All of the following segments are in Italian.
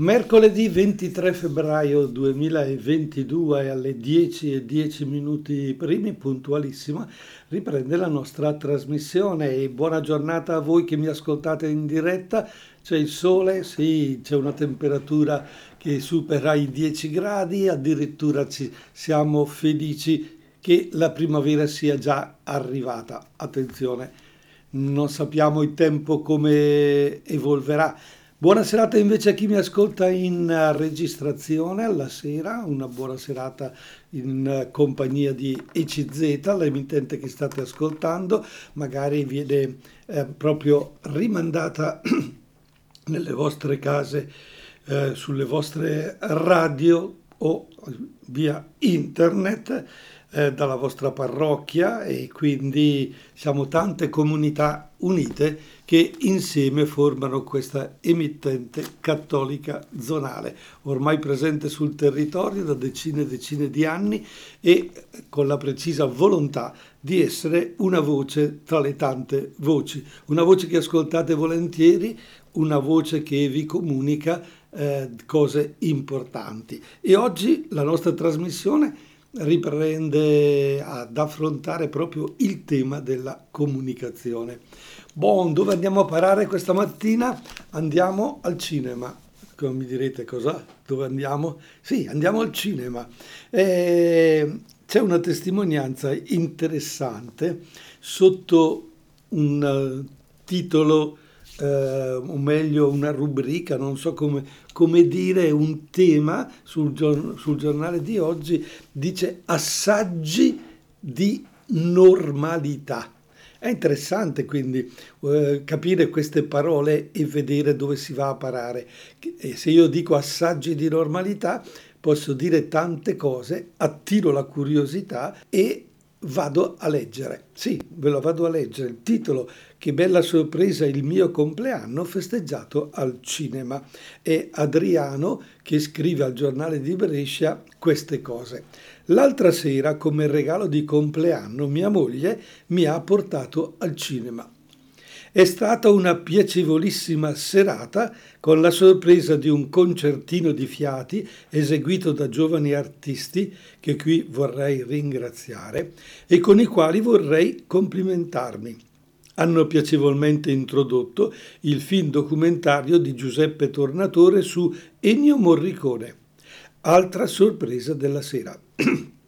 Mercoledì 23 febbraio 2022 alle 10 e 10 minuti primi, puntualissima, riprende la nostra trasmissione e buona giornata a voi che mi ascoltate in diretta. C'è il sole, sì, c'è una temperatura che supera i 10 gradi, addirittura ci siamo felici che la primavera sia già arrivata. Attenzione, non sappiamo il tempo come evolverà Buona serata invece a chi mi ascolta in registrazione alla sera, una buona serata in compagnia di ECZ, l'emittente che state ascoltando, magari viene eh, proprio rimandata nelle vostre case, eh, sulle vostre radio o via internet eh, dalla vostra parrocchia e quindi siamo tante comunità unite che insieme formano questa emittente cattolica zonale, ormai presente sul territorio da decine e decine di anni e con la precisa volontà di essere una voce tra le tante voci, una voce che ascoltate volentieri, una voce che vi comunica eh, cose importanti. E oggi la nostra trasmissione riprende ad affrontare proprio il tema della comunicazione. Bon, dove andiamo a parare questa mattina? Andiamo al cinema. Come mi direte cosa? Dove andiamo? Sì, andiamo al cinema. E c'è una testimonianza interessante sotto un titolo eh, o meglio una rubrica, non so come, come dire, un tema sul, sul giornale di oggi, dice assaggi di normalità. È interessante quindi eh, capire queste parole e vedere dove si va a parare. E se io dico assaggi di normalità, posso dire tante cose, attiro la curiosità e vado a leggere. Sì, ve lo vado a leggere. Il titolo, che bella sorpresa, il mio compleanno festeggiato al cinema. È Adriano che scrive al giornale di Brescia queste cose. L'altra sera, come regalo di compleanno, mia moglie mi ha portato al cinema. È stata una piacevolissima serata con la sorpresa di un concertino di fiati eseguito da giovani artisti che qui vorrei ringraziare e con i quali vorrei complimentarmi. Hanno piacevolmente introdotto il film documentario di Giuseppe Tornatore su Ennio Morricone. Altra sorpresa della sera.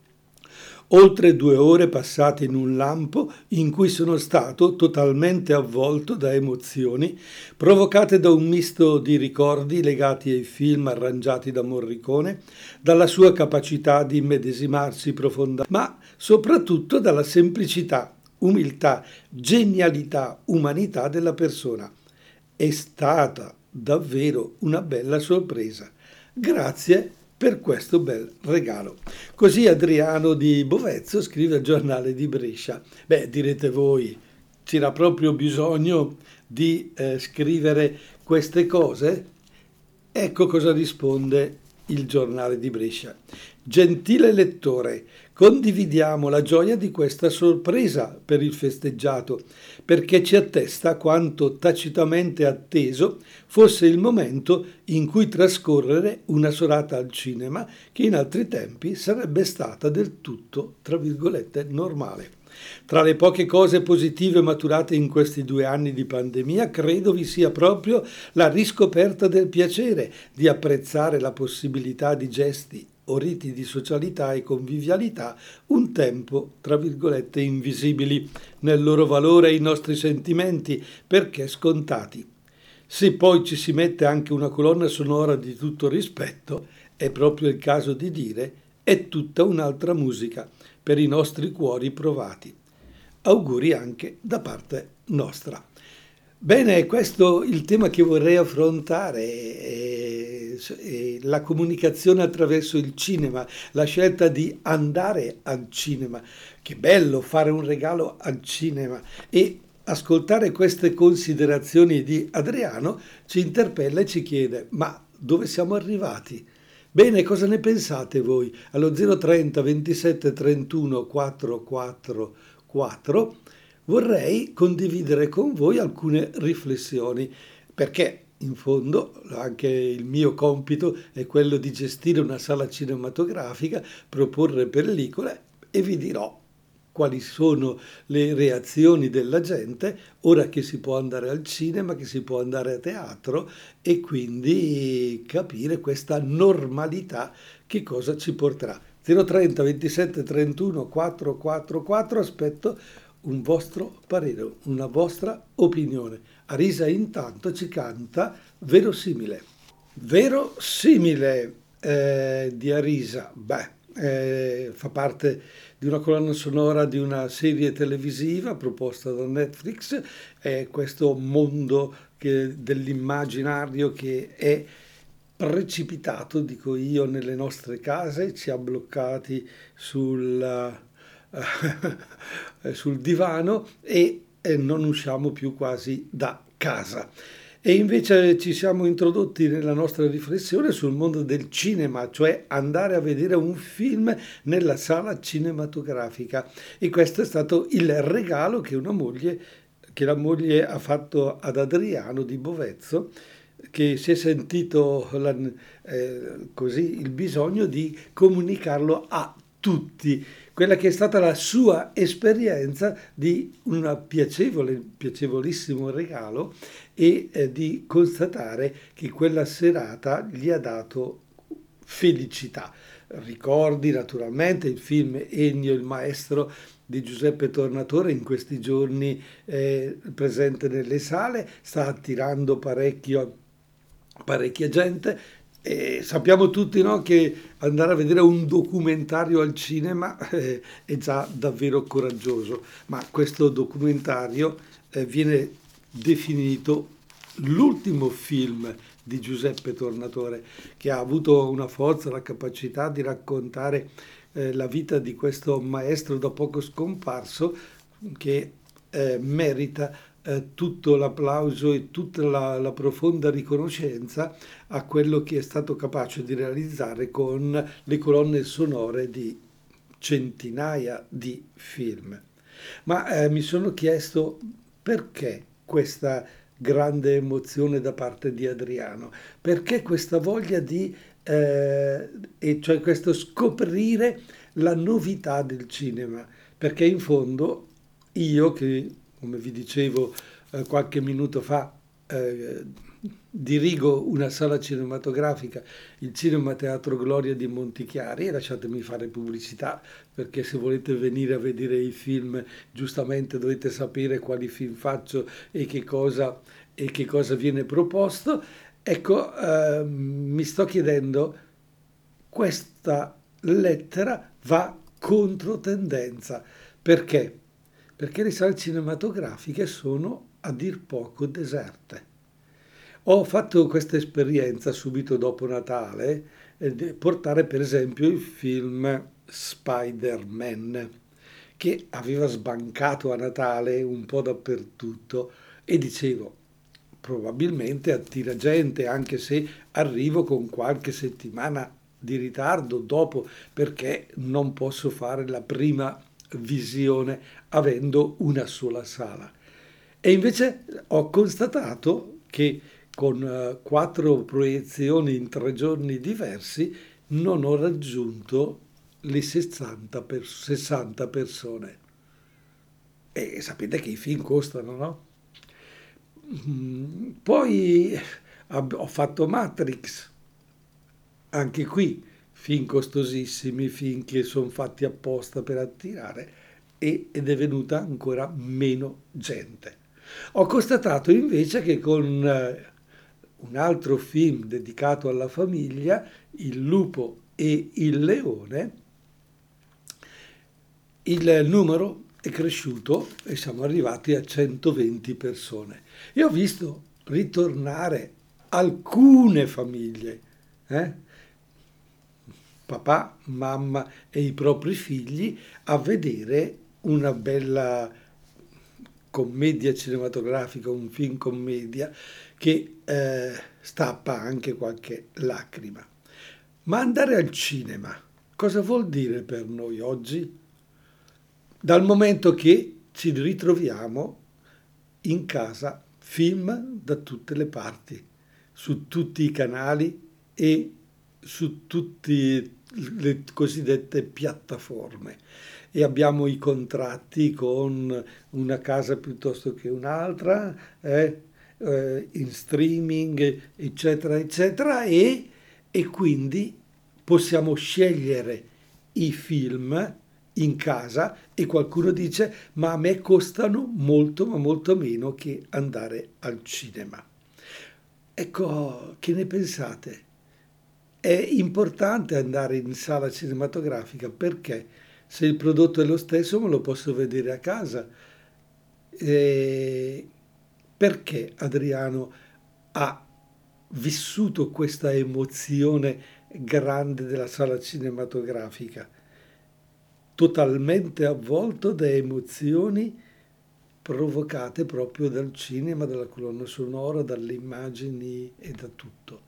oltre due ore passate in un lampo in cui sono stato totalmente avvolto da emozioni provocate da un misto di ricordi legati ai film arrangiati da Morricone, dalla sua capacità di immedesimarsi profondamente, ma soprattutto dalla semplicità, umiltà, genialità, umanità della persona. È stata davvero una bella sorpresa. Grazie per questo bel regalo. Così Adriano di Bovezzo scrive al giornale di Brescia. Beh, direte voi, c'era proprio bisogno di eh, scrivere queste cose? Ecco cosa risponde il giornale di Brescia. Gentile lettore, condividiamo la gioia di questa sorpresa per il festeggiato, perché ci attesta quanto tacitamente atteso fosse il momento in cui trascorrere una serata al cinema che in altri tempi sarebbe stata del tutto, tra virgolette, normale. Tra le poche cose positive maturate in questi due anni di pandemia, credo vi sia proprio la riscoperta del piacere di apprezzare la possibilità di gesti o riti di socialità e convivialità un tempo, tra virgolette, invisibili nel loro valore ai nostri sentimenti, perché scontati. Se poi ci si mette anche una colonna sonora di tutto rispetto, è proprio il caso di dire, è tutta un'altra musica per i nostri cuori provati. Auguri anche da parte nostra. Bene, questo è il tema che vorrei affrontare, è, è la comunicazione attraverso il cinema, la scelta di andare al cinema. Che bello fare un regalo al cinema e ascoltare queste considerazioni di Adriano ci interpella e ci chiede, ma dove siamo arrivati? Bene, cosa ne pensate voi? Allo 030 27 31 444 vorrei condividere con voi alcune riflessioni, perché in fondo anche il mio compito è quello di gestire una sala cinematografica, proporre pellicole e vi dirò quali sono le reazioni della gente ora che si può andare al cinema, che si può andare a teatro e quindi capire questa normalità che cosa ci porterà. 030 27 31 444 aspetto un vostro parere, una vostra opinione. Arisa intanto ci canta Verosimile. Verosimile eh, di Arisa, beh, eh, fa parte di una colonna sonora di una serie televisiva proposta da Netflix, è questo mondo che, dell'immaginario che è precipitato, dico io, nelle nostre case, ci ha bloccati sul, sul divano e, e non usciamo più quasi da casa. E invece ci siamo introdotti nella nostra riflessione sul mondo del cinema, cioè andare a vedere un film nella sala cinematografica. E questo è stato il regalo che una moglie, che la moglie ha fatto ad Adriano di Bovezzo, che si è sentito la, eh, così il bisogno di comunicarlo a tutti quella che è stata la sua esperienza di un piacevole, piacevolissimo regalo e eh, di constatare che quella serata gli ha dato felicità. Ricordi naturalmente il film Ennio il maestro di Giuseppe Tornatore in questi giorni eh, presente nelle sale, sta attirando parecchia gente e sappiamo tutti no, che andare a vedere un documentario al cinema eh, è già davvero coraggioso, ma questo documentario eh, viene definito l'ultimo film di Giuseppe Tornatore, che ha avuto una forza, la capacità di raccontare eh, la vita di questo maestro da poco scomparso che eh, merita eh, tutto l'applauso e tutta la, la, profonda riconoscenza a quello che è stato capace di realizzare con le colonne sonore di centinaia di film. Ma eh, mi sono chiesto perché questa grande emozione da parte di Adriano, perché questa voglia di, eh, e cioè questo scoprire la novità del cinema, perché in fondo io che come vi dicevo eh, qualche minuto fa, eh, dirigo una sala cinematografica, il Cinema Teatro Gloria di Montichiari, e lasciatemi fare pubblicità, perché se volete venire a vedere i film, giustamente dovete sapere quali film faccio e che cosa, e che cosa viene proposto. Ecco, eh, mi sto chiedendo, questa lettera va contro tendenza. Perché? perché le sale cinematografiche sono a dir poco deserte. Ho fatto questa esperienza subito dopo Natale, eh, portare per esempio il film Spider-Man, che aveva sbancato a Natale un po' dappertutto e dicevo, probabilmente attira gente, anche se arrivo con qualche settimana di ritardo dopo, perché non posso fare la prima visione avendo una sola sala. E invece ho constatato che con uh, quattro proiezioni in tre giorni diversi non ho raggiunto le 60, per, 60 persone. E sapete che i film costano, no? Mm, poi ho fatto Matrix, anche qui film costosissimi, film che sono fatti apposta per attirare ed è venuta ancora meno gente. Ho constatato invece che con eh, un altro film dedicato alla famiglia, Il lupo e il leone, il numero è cresciuto e siamo arrivati a 120 persone. E ho visto ritornare alcune famiglie, eh? papà, mamma e i propri figli a vedere una bella commedia cinematografica, un film commedia che eh, stappa anche qualche lacrima. Ma andare al cinema, cosa vuol dire per noi oggi? Dal momento che ci ritroviamo in casa film da tutte le parti. su tutti i canali e su tutte le cosiddette piattaforme e abbiamo i contratti con una casa piuttosto che un'altra, eh, eh, in streaming, eccetera, eccetera, e, e quindi possiamo scegliere i film in casa e qualcuno dice ma a me costano molto ma molto meno che andare al cinema. Ecco, che ne pensate? È importante andare in sala cinematografica perché se il prodotto è lo stesso me lo posso vedere a casa. E perché Adriano ha vissuto questa emozione grande della sala cinematografica? Totalmente avvolto da emozioni provocate proprio dal cinema, dalla colonna sonora, dalle immagini e da tutto.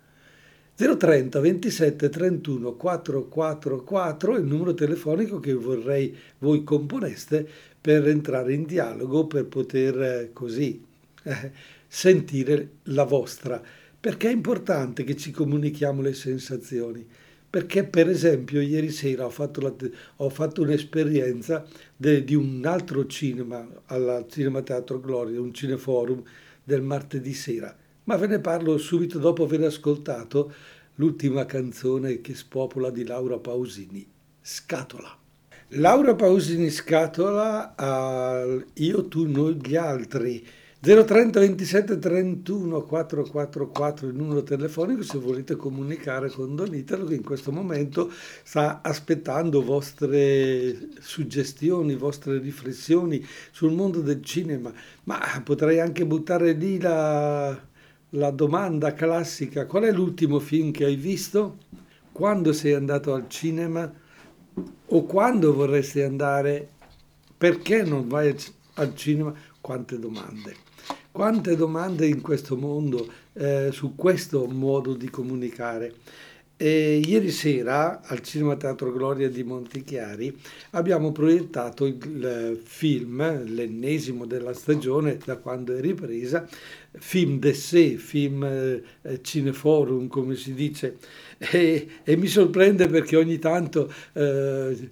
030 27 31 444 è il numero telefonico che vorrei voi componeste per entrare in dialogo, per poter eh, così eh, sentire la vostra. Perché è importante che ci comunichiamo le sensazioni? Perché per esempio ieri sera ho fatto, la, ho fatto un'esperienza de, di un altro cinema al Cinema Teatro Gloria, un cineforum del martedì sera ma ve ne parlo subito dopo aver ascoltato l'ultima canzone che spopola di Laura Pausini, Scatola. Laura Pausini Scatola a Io, tu, noi, gli altri. 030 27 31 444 il numero telefonico se volete comunicare con Don Italo che in questo momento sta aspettando vostre suggestioni, vostre riflessioni sul mondo del cinema, ma potrei anche buttare lì la, la domanda classica, qual è l'ultimo film che hai visto? Quando sei andato al cinema? O quando vorresti andare? Perché non vai al cinema? Quante domande. Quante domande in questo mondo eh, su questo modo di comunicare. E ieri sera al Cinema Teatro Gloria di Montichiari abbiamo proiettato il film, l'ennesimo della stagione da quando è ripresa, film d'essai, film eh, cineforum come si dice, e, e, mi sorprende perché ogni tanto eh,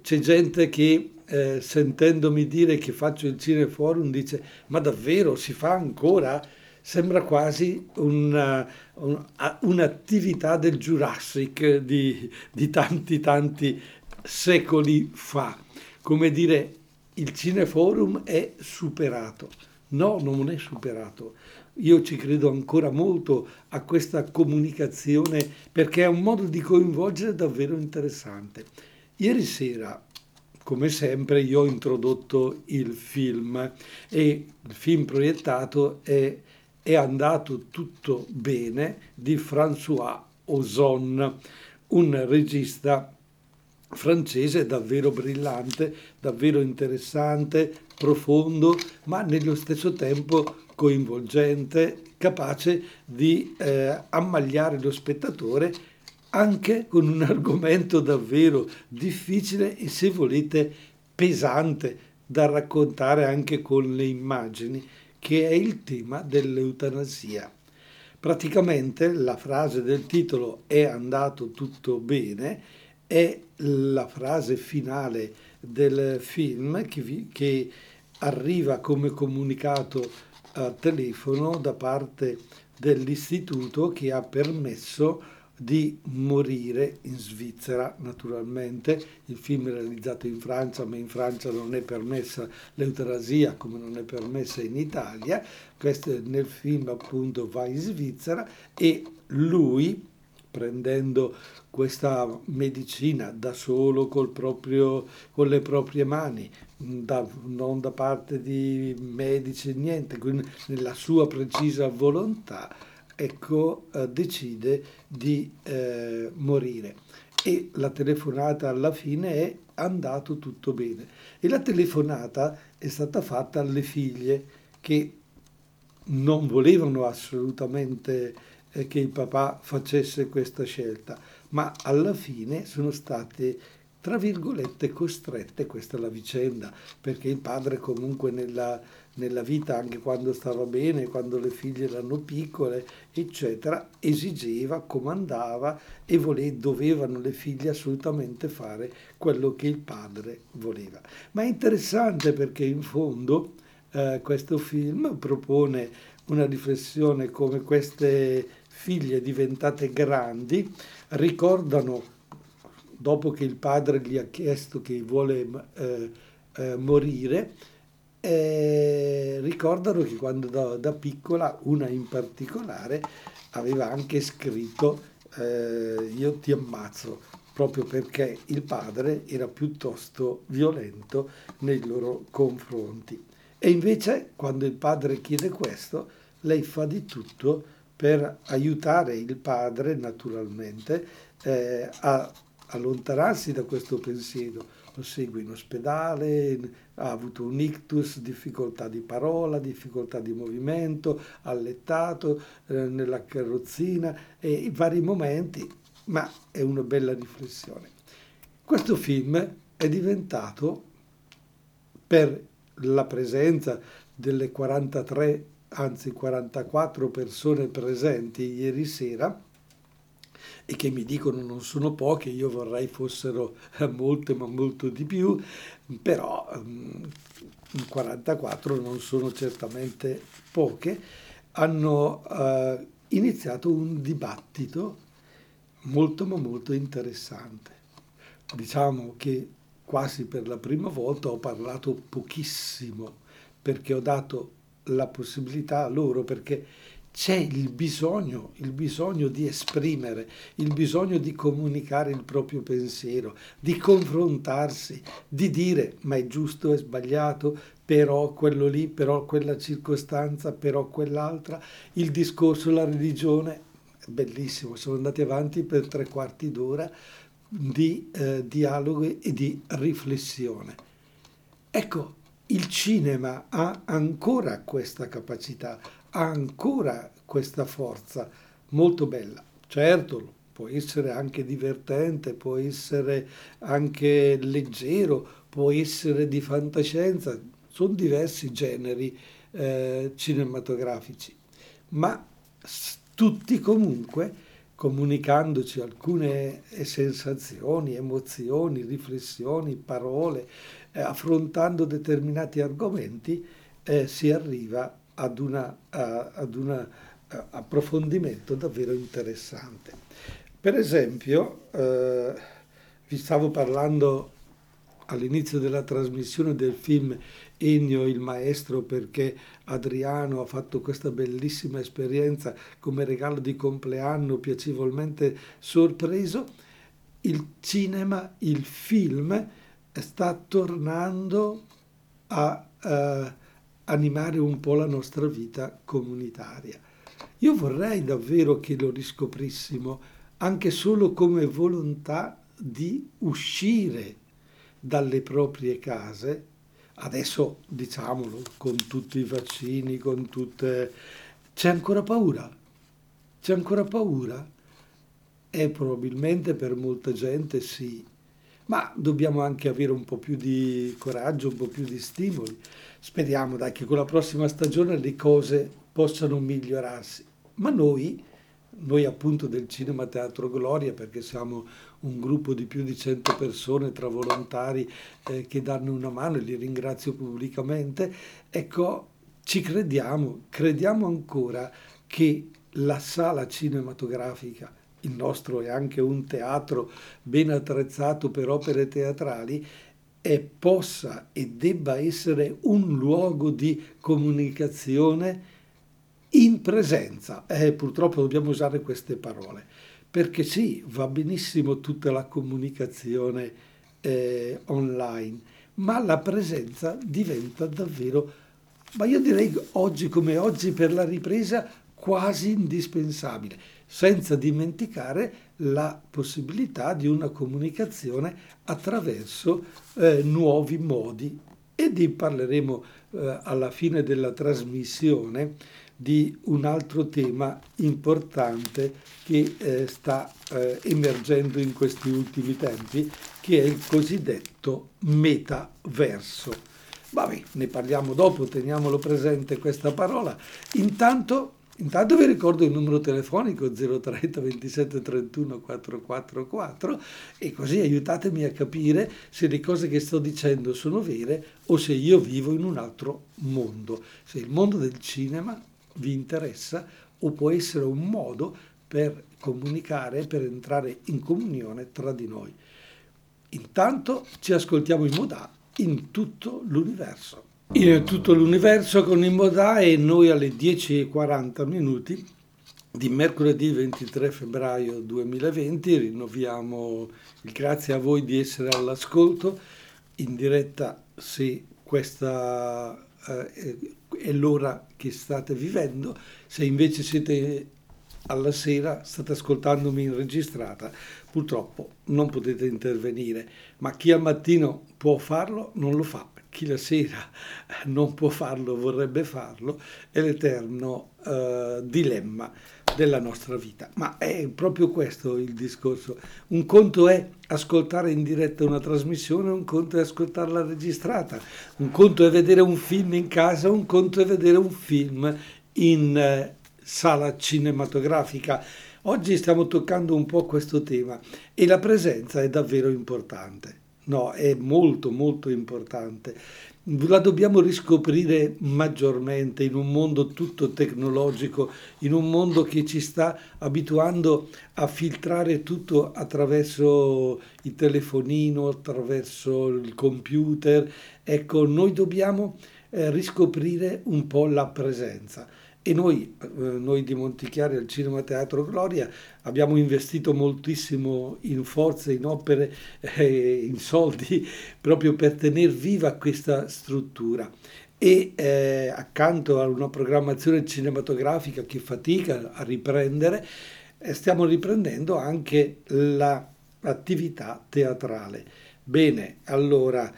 c'è gente che eh, sentendomi dire che faccio il cineforum dice ma davvero si fa ancora? sembra quasi una, un, un'attività del Jurassic di, di tanti tanti secoli fa. Come dire, il Cineforum è superato. No, non è superato. Io ci credo ancora molto a questa comunicazione perché è un modo di coinvolgere davvero interessante. Ieri sera, come sempre, io ho introdotto il film e il film proiettato è è andato tutto bene di François Ozon, un regista francese davvero brillante, davvero interessante, profondo, ma nello stesso tempo coinvolgente, capace di eh, ammagliare lo spettatore anche con un argomento davvero difficile e se volete pesante da raccontare anche con le immagini che è il tema dell'eutanasia. Praticamente la frase del titolo è andato tutto bene è la frase finale del film che, vi, che arriva come comunicato a telefono da parte dell'istituto che ha permesso di morire in Svizzera, naturalmente. Il film è realizzato in Francia, ma in Francia non è permessa l'eutanasia come non è permessa in Italia. Questo nel film appunto va in Svizzera e lui, prendendo questa medicina da solo proprio, con le proprie mani, da, non da parte di medici, niente, quindi nella sua precisa volontà, ecco, eh, decide di eh, morire. E la telefonata alla fine è andato tutto bene. E la telefonata è stata fatta alle figlie che non volevano assolutamente eh, che il papà facesse questa scelta, ma alla fine sono state tra virgolette costrette, questa è la vicenda, perché il padre comunque nella, nella vita, anche quando stava bene, quando le figlie erano piccole, eccetera, esigeva, comandava e vole, dovevano le figlie assolutamente fare quello che il padre voleva. Ma è interessante perché in fondo eh, questo film propone una riflessione come queste figlie diventate grandi ricordano dopo che il padre gli ha chiesto che vuole eh, eh, morire, eh, ricordano che quando da, da, piccola, una in particolare, aveva anche scritto eh, io ti ammazzo, proprio perché il padre era piuttosto violento nei loro confronti. E invece quando il padre chiede questo, lei fa di tutto per aiutare il padre, naturalmente, eh, a allontanarsi da questo pensiero. Lo segue in ospedale, ha avuto un ictus, difficoltà di parola, difficoltà di movimento, allettato eh, nella carrozzina e in vari momenti, ma è una bella riflessione. Questo film è diventato, per la presenza delle 43, anzi 44 persone presenti ieri sera, e che mi dicono non sono poche, io vorrei fossero eh, molte ma molto di più, però 44 mm, non sono certamente poche, hanno uh, iniziato un dibattito molto ma molto interessante. Diciamo che quasi per la prima volta ho parlato pochissimo perché ho dato la possibilità a loro, perché c'è il bisogno, il bisogno di esprimere, il bisogno di comunicare il proprio pensiero, di confrontarsi, di dire ma è giusto, è sbagliato, però quello lì, però quella circostanza, però quell'altra, il discorso, la religione, bellissimo, sono andati avanti per tre quarti d'ora di eh, dialogo e di riflessione. Ecco, il cinema ha ancora questa capacità, ha ancora questa forza molto bella. Certo, può essere anche divertente, può essere anche leggero, può essere di fantascienza, sono diversi generi eh, cinematografici, ma tutti comunque comunicandoci alcune sensazioni, emozioni, riflessioni, parole, eh, affrontando determinati argomenti, eh, si arriva ad un uh, approfondimento davvero interessante. Per esempio, eh, vi stavo parlando all'inizio della trasmissione del film Ennio il maestro perché Adriano ha fatto questa bellissima esperienza come regalo di compleanno piacevolmente sorpreso. Il cinema, il film sta tornando a uh, animare un po' la nostra vita comunitaria. Io vorrei davvero che lo riscoprissimo anche solo come volontà di uscire dalle proprie case. Adesso diciamolo, con tutti i vaccini, con tutte... C'è ancora paura? C'è ancora paura? E probabilmente per molta gente sì, ma dobbiamo anche avere un po' più di coraggio, un po' più di stimoli. Speriamo dai, che con la prossima stagione le cose possano migliorarsi. Ma noi, noi appunto del Cinema Teatro Gloria, perché siamo un gruppo di più di 100 persone tra volontari eh, che danno una mano e li ringrazio pubblicamente, ecco, ci crediamo, crediamo ancora che la sala cinematografica il nostro è anche un teatro ben attrezzato per opere teatrali, e possa e debba essere un luogo di comunicazione in presenza. Eh, purtroppo dobbiamo usare queste parole, perché sì, va benissimo tutta la comunicazione eh, online, ma la presenza diventa davvero, ma io direi oggi come oggi per la ripresa, quasi indispensabile senza dimenticare la possibilità di una comunicazione attraverso eh, nuovi modi e di parleremo eh, alla fine della trasmissione di un altro tema importante che eh, sta eh, emergendo in questi ultimi tempi, che è il cosiddetto metaverso. Vabbè, ne parliamo dopo, teniamolo presente questa parola. Intanto Intanto vi ricordo il numero telefonico 030 27 31 444 e così aiutatemi a capire se le cose che sto dicendo sono vere o se io vivo in un altro mondo, se il mondo del cinema vi interessa o può essere un modo per comunicare, per entrare in comunione tra di noi. Intanto ci ascoltiamo in moda in tutto l'universo in tutto l'universo con il Modà e noi alle 10.40 minuti di mercoledì 23 febbraio 2020 rinnoviamo il grazie a voi di essere all'ascolto. In diretta se questa eh, è l'ora che state vivendo, se invece siete alla sera state ascoltandomi in registrata, purtroppo non potete intervenire, ma chi al mattino può farlo non lo fa chi la sera non può farlo vorrebbe farlo, è l'eterno uh, dilemma della nostra vita. Ma è proprio questo il discorso. Un conto è ascoltare in diretta una trasmissione, un conto è ascoltarla registrata, un conto è vedere un film in casa, un conto è vedere un film in uh, sala cinematografica. Oggi stiamo toccando un po' questo tema e la presenza è davvero importante. No, è molto molto importante. La dobbiamo riscoprire maggiormente in un mondo tutto tecnologico, in un mondo che ci sta abituando a filtrare tutto attraverso il telefonino, attraverso il computer. Ecco, noi dobbiamo eh, riscoprire un po' la presenza. E noi, eh, noi di Montichiari al Cinema Teatro Gloria abbiamo investito moltissimo in forze, in opere, eh, in soldi, proprio per tenere viva questa struttura. E eh, accanto a una programmazione cinematografica che fatica a riprendere, eh, stiamo riprendendo anche l'attività teatrale. Bene, allora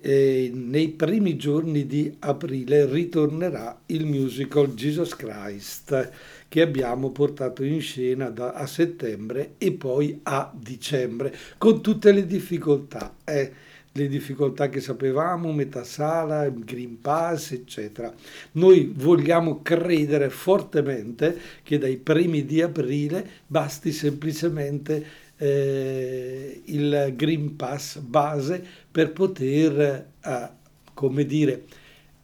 eh, nei primi giorni di aprile ritornerà il musical Jesus Christ che abbiamo portato in scena da, a settembre e poi a dicembre con tutte le difficoltà. Eh, le difficoltà che sapevamo, metà sala, Green Pass, eccetera. Noi vogliamo credere fortemente che dai primi di aprile basti semplicemente eh, il Green Pass base per poter, eh, come dire,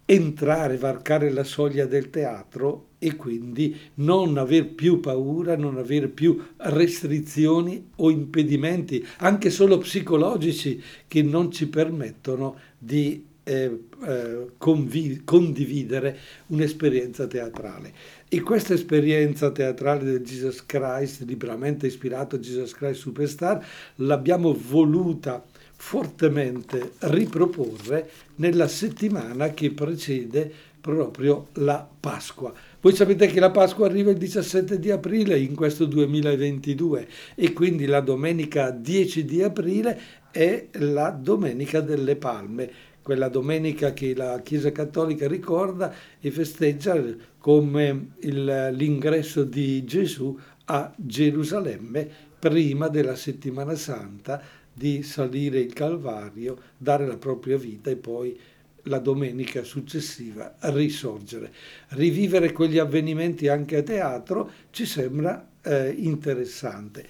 entrare, varcare la soglia del teatro e quindi non aver più paura, non avere più restrizioni o impedimenti, anche solo psicologici, che non ci permettono di eh, eh, convi- condividere un'esperienza teatrale. E questa esperienza teatrale del Jesus Christ, liberamente ispirato a Jesus Christ Superstar, l'abbiamo voluta fortemente riproporre nella settimana che precede proprio la Pasqua. Voi sapete che la Pasqua arriva il 17 di aprile in questo 2022 e quindi la domenica 10 di aprile è la domenica delle palme quella domenica che la Chiesa Cattolica ricorda e festeggia come il, l'ingresso di Gesù a Gerusalemme prima della settimana santa di salire il Calvario, dare la propria vita e poi la domenica successiva risorgere. Rivivere quegli avvenimenti anche a teatro ci sembra eh, interessante.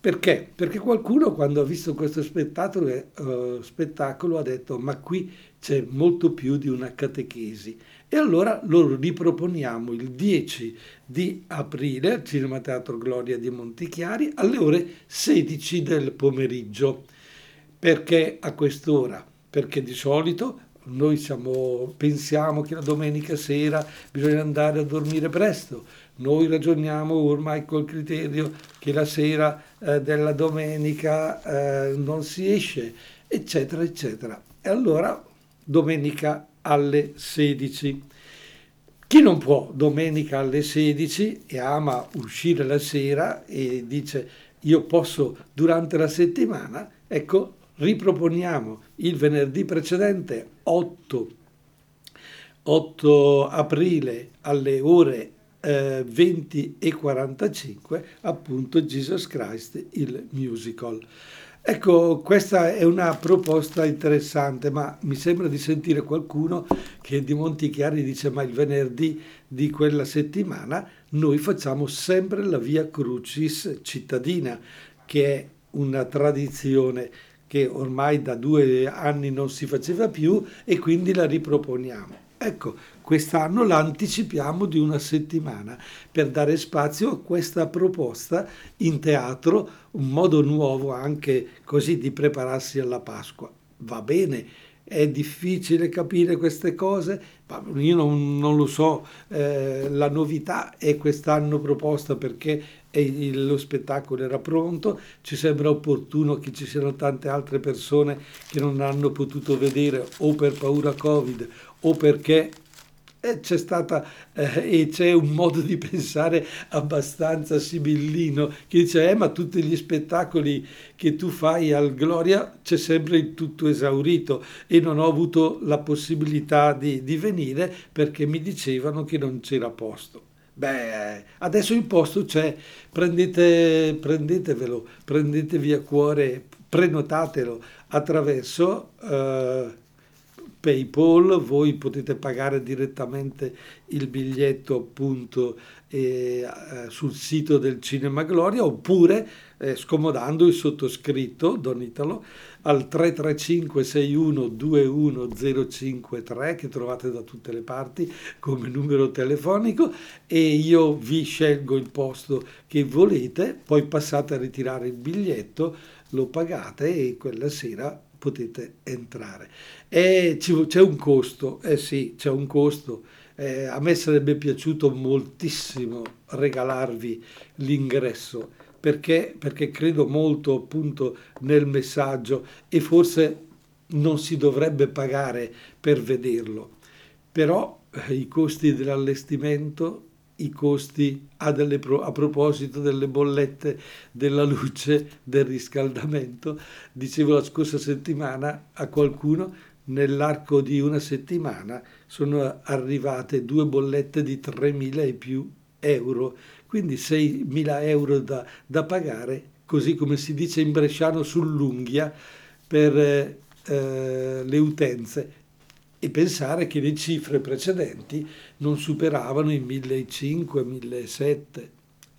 Perché? Perché qualcuno quando ha visto questo spettacolo, eh, spettacolo ha detto ma qui c'è molto più di una catechesi. E allora lo riproponiamo il 10 di aprile al Cinema Teatro Gloria di Montichiari alle ore 16 del pomeriggio. Perché a quest'ora? Perché di solito noi siamo, pensiamo che la domenica sera bisogna andare a dormire presto, noi ragioniamo ormai col criterio che la sera eh, della domenica eh, non si esce, eccetera, eccetera. E allora domenica alle 16. Chi non può domenica alle 16 e ama uscire la sera e dice io posso durante la settimana, ecco, riproponiamo il venerdì precedente 8 8 aprile alle ore eh, 20 e 45 appunto Jesus Christ il musical. Ecco, questa è una proposta interessante, ma mi sembra di sentire qualcuno che di Montichiari dice ma il venerdì di quella settimana noi facciamo sempre la Via Crucis cittadina, che è una tradizione che ormai da due anni non si faceva più e quindi la riproponiamo. Ecco, quest'anno la anticipiamo di una settimana per dare spazio a questa proposta in teatro, un modo nuovo anche così di prepararsi alla Pasqua. Va bene, è difficile capire queste cose, ma io non, non lo so, eh, la novità è quest'anno proposta perché il, lo spettacolo era pronto, ci sembra opportuno che ci siano tante altre persone che non hanno potuto vedere o per paura Covid o perché eh, c'è stata eh, e c'è un modo di pensare abbastanza sibillino che dice eh ma tutti gli spettacoli che tu fai al Gloria c'è sempre il tutto esaurito e non ho avuto la possibilità di, di venire perché mi dicevano che non c'era posto. Beh, adesso il posto c'è, prendete, prendetevelo, prendetevi a cuore, prenotatelo attraverso... Eh, PayPal, voi potete pagare direttamente il biglietto appunto eh, sul sito del Cinema Gloria oppure eh, scomodando il sottoscritto Don Italo al 335 61 21053 che trovate da tutte le parti come numero telefonico e io vi scelgo il posto che volete, poi passate a ritirare il biglietto, lo pagate e quella sera potete entrare. E c'è un costo, eh sì, c'è un costo. Eh, a me sarebbe piaciuto moltissimo regalarvi l'ingresso perché, perché credo molto appunto nel messaggio e forse non si dovrebbe pagare per vederlo. Però eh, i costi dell'allestimento i costi a, delle, a, proposito delle bollette della luce, del riscaldamento. Dicevo la scorsa settimana a qualcuno, nell'arco di una settimana sono arrivate due bollette di 3.000 e più euro, quindi 6.000 euro da, da pagare, così come si dice in bresciano sull'unghia, per eh, le utenze e pensare che le cifre precedenti non superavano i 1.500, 1.700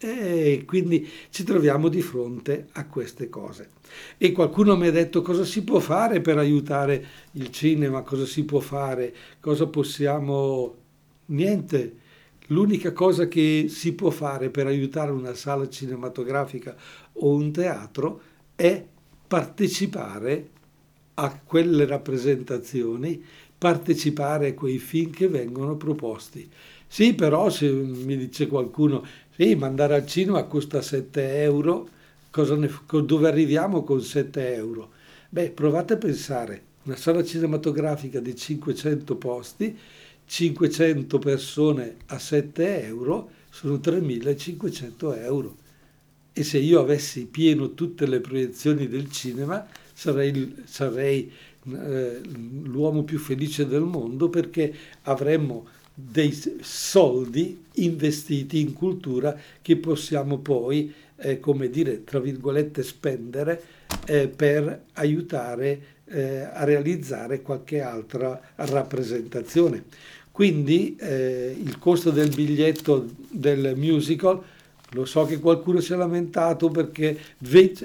e quindi ci troviamo di fronte a queste cose. E qualcuno mi ha detto cosa si può fare per aiutare il cinema, cosa si può fare, cosa possiamo... Niente, l'unica cosa che si può fare per aiutare una sala cinematografica o un teatro è partecipare a quelle rappresentazioni partecipare a quei film che vengono proposti. Sì, però se mi dice qualcuno, sì, ma andare al cinema costa 7 euro, ne, dove arriviamo con 7 euro? Beh, provate a pensare, una sala cinematografica di 500 posti, 500 persone a 7 euro, sono 3.500 euro. E se io avessi pieno tutte le proiezioni del cinema, sarei, sarei eh, l'uomo più felice del mondo perché avremmo dei soldi investiti in cultura che possiamo poi, eh, come dire, tra virgolette, spendere eh, per aiutare eh, a realizzare qualche altra rappresentazione. Quindi eh, il costo del biglietto del musical, lo so che qualcuno si è lamentato perché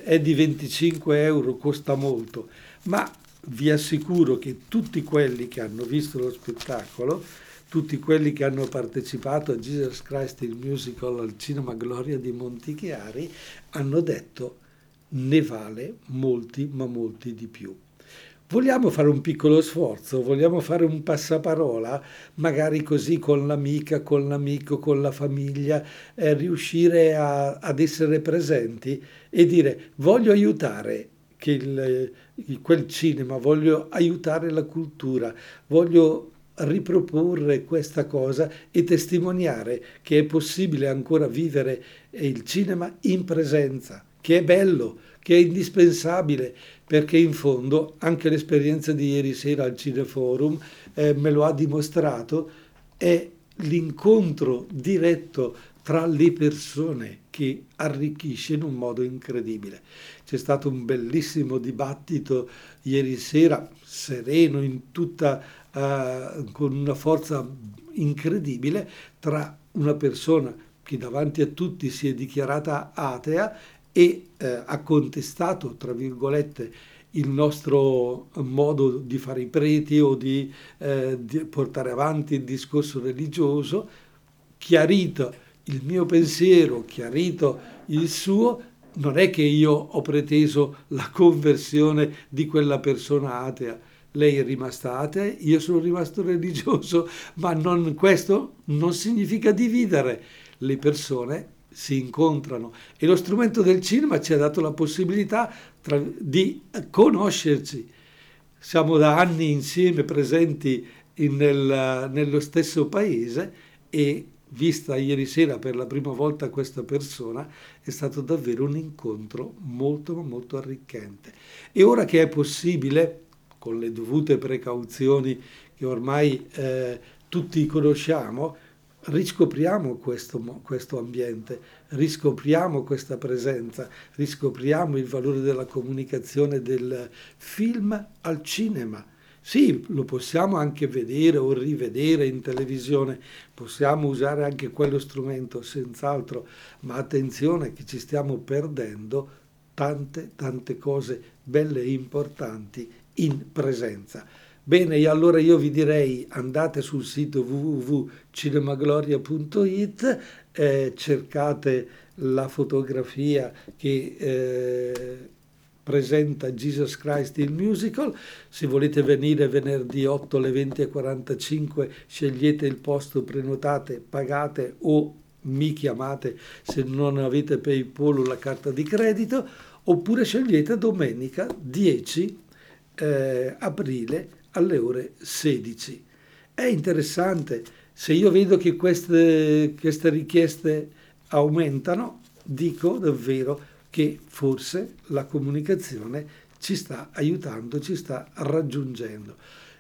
è di 25 euro, costa molto, ma vi assicuro che tutti quelli che hanno visto lo spettacolo, tutti quelli che hanno partecipato a Jesus Christ il musical al Cinema Gloria di Montichiari, hanno detto ne vale molti, ma molti di più. Vogliamo fare un piccolo sforzo, vogliamo fare un passaparola, magari così con l'amica, con l'amico, con la famiglia, eh, riuscire a, ad essere presenti e dire voglio aiutare che il, quel cinema, voglio aiutare la cultura, voglio riproporre questa cosa e testimoniare che è possibile ancora vivere il cinema in presenza, che è bello, che è indispensabile, perché in fondo anche l'esperienza di ieri sera al Cineforum eh, me lo ha dimostrato, è l'incontro diretto tra le persone che arricchisce in un modo incredibile. C'è stato un bellissimo dibattito ieri sera, sereno, in tutta, uh, con una forza incredibile, tra una persona che davanti a tutti si è dichiarata atea e eh, ha contestato, tra virgolette, il nostro modo di fare i preti o di, eh, di portare avanti il discorso religioso, chiarito il mio pensiero, chiarito il suo, non è che io ho preteso la conversione di quella persona atea. Lei è rimasta atea, io sono rimasto religioso, ma non, questo non significa dividere le persone si incontrano e lo strumento del cinema ci ha dato la possibilità tra, di conoscerci. Siamo da anni insieme presenti in, nel, nello stesso paese e vista ieri sera per la prima volta questa persona è stato davvero un incontro molto molto arricchente. E ora che è possibile, con le dovute precauzioni che ormai eh, tutti conosciamo, riscopriamo questo, questo, ambiente, riscopriamo questa presenza, riscopriamo il valore della comunicazione del film al cinema. Sì, lo possiamo anche vedere o rivedere in televisione, possiamo usare anche quello strumento, senz'altro, ma attenzione che ci stiamo perdendo tante, tante cose belle e importanti in presenza. Bene, e allora io vi direi andate sul sito www.cinemagloria.it, eh, cercate la fotografia che eh, presenta Jesus Christ il musical, se volete venire venerdì 8 alle 20.45 scegliete il posto, prenotate, pagate o mi chiamate se non avete PayPal o la carta di credito, oppure scegliete domenica 10 eh, aprile alle ore 16. È interessante, se io vedo che queste, queste richieste aumentano, dico davvero che forse la comunicazione ci sta aiutando, ci sta raggiungendo.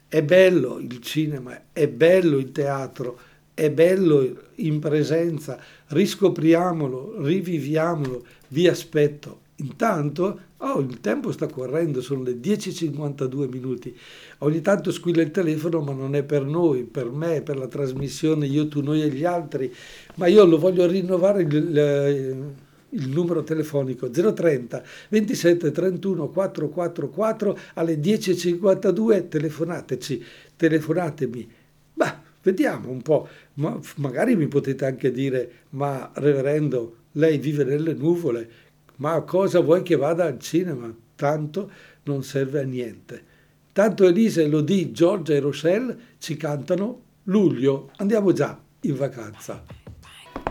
È bello il cinema, è bello il teatro, è bello in presenza, riscopriamolo, riviviamolo, vi aspetto. Intanto Oh, il tempo sta correndo, sono le 10.52 minuti. Ogni tanto squilla il telefono, ma non è per noi, per me, per la trasmissione, io, tu, noi e gli altri. Ma io lo voglio rinnovare il, il, il numero telefonico 030 27 31 444 alle 10.52. Telefonateci, telefonatemi. Beh, vediamo un po'. Ma magari mi potete anche dire, ma reverendo, lei vive nelle nuvole ma cosa vuoi che vada al cinema? Tanto non serve a niente. Tanto Elisa, Elodie, Giorgia e Rochelle ci cantano Luglio. Andiamo già in vacanza.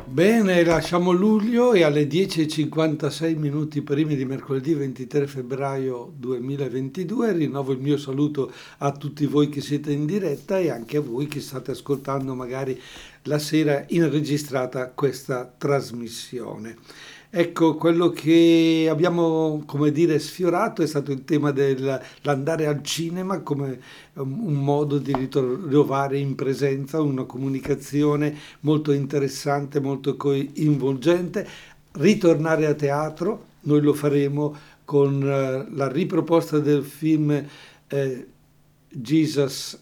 Bene, lasciamo luglio e alle 10.56 minuti primi di mercoledì 23 febbraio 2022 rinnovo il mio saluto a tutti voi che siete in diretta e anche a voi che state ascoltando magari la sera in registrata questa trasmissione. Ecco, quello che abbiamo, come dire, sfiorato è stato il tema dell'andare al cinema come um, un modo di ritrovare in presenza una comunicazione molto interessante, molto coinvolgente, ritornare a teatro, noi lo faremo con uh, la riproposta del film eh, Jesus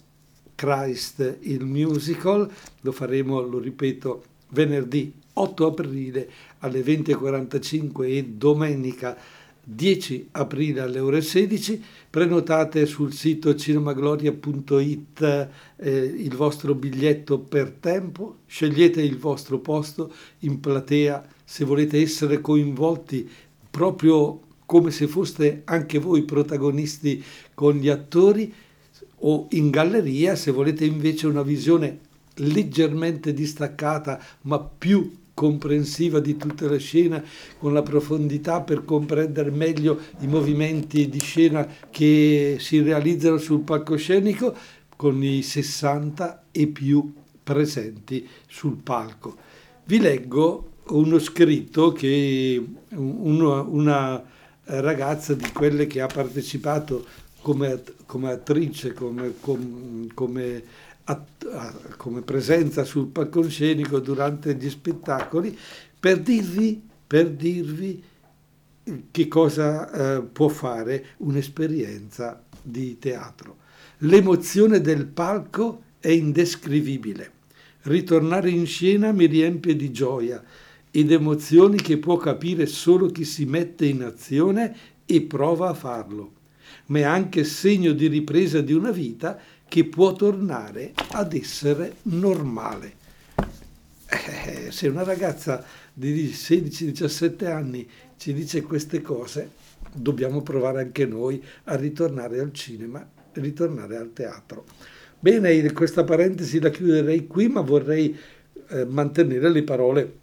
Christ, il musical, lo faremo, lo ripeto, venerdì 8 aprile alle 20.45 e domenica 10 aprile alle ore 16. Prenotate sul sito cinemagloria.it eh, il vostro biglietto per tempo, scegliete il vostro posto in platea se volete essere coinvolti proprio come se foste anche voi protagonisti con gli attori o in galleria se volete invece una visione leggermente distaccata ma più comprensiva di tutta la scena, con la profondità per comprendere meglio i movimenti di scena che si realizzano sul palcoscenico, con i 60 e più presenti sul palco. Vi leggo uno scritto che uno, una ragazza di quelle che ha partecipato come, come attrice, come, come, come, presenza sul palcoscenico durante gli spettacoli, per dirvi, per dirvi che cosa eh, può fare un'esperienza di teatro. L'emozione del palco è indescrivibile. Ritornare in scena mi riempie di gioia ed emozioni che può capire solo chi si mette in azione e prova a farlo, ma è anche segno di ripresa di una vita che può tornare ad essere normale. Eh, se una ragazza di 16-17 anni ci dice queste cose, dobbiamo provare anche noi a ritornare al cinema, ritornare al teatro. Bene, questa parentesi la chiuderei qui, ma vorrei eh, mantenere le parole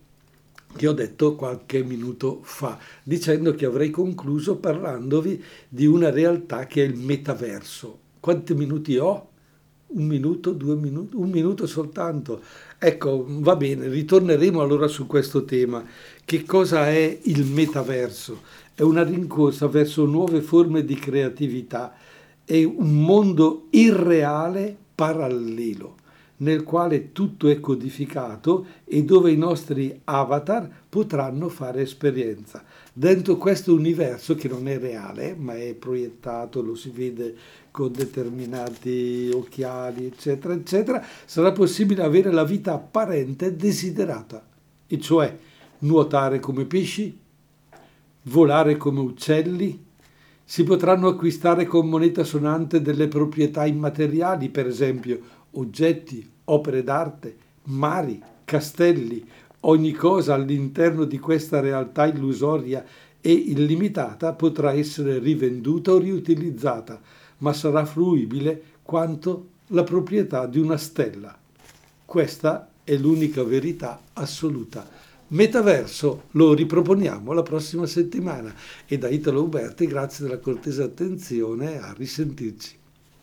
che ho detto qualche minuto fa, dicendo che avrei concluso parlandovi di una realtà che è il metaverso. Quanti minuti ho? Un minuto, due minuti, un minuto soltanto. Ecco, va bene, ritorneremo allora su questo tema. Che cosa è il metaverso? È una rincorsa verso nuove forme di creatività, è un mondo irreale parallelo nel quale tutto è codificato e dove i nostri avatar potranno fare esperienza. Dentro questo universo che non è reale, ma è proiettato, lo si vede con determinati occhiali, eccetera, eccetera, sarà possibile avere la vita apparente desiderata, e cioè nuotare come pesci, volare come uccelli, si potranno acquistare con moneta sonante delle proprietà immateriali, per esempio oggetti, opere d'arte, mari, castelli, ogni cosa all'interno di questa realtà illusoria e illimitata potrà essere rivenduta o riutilizzata, ma sarà fruibile quanto la proprietà di una stella. Questa è l'unica verità assoluta. Metaverso lo riproponiamo la prossima settimana e da Italo Uberti grazie della cortese attenzione a risentirci.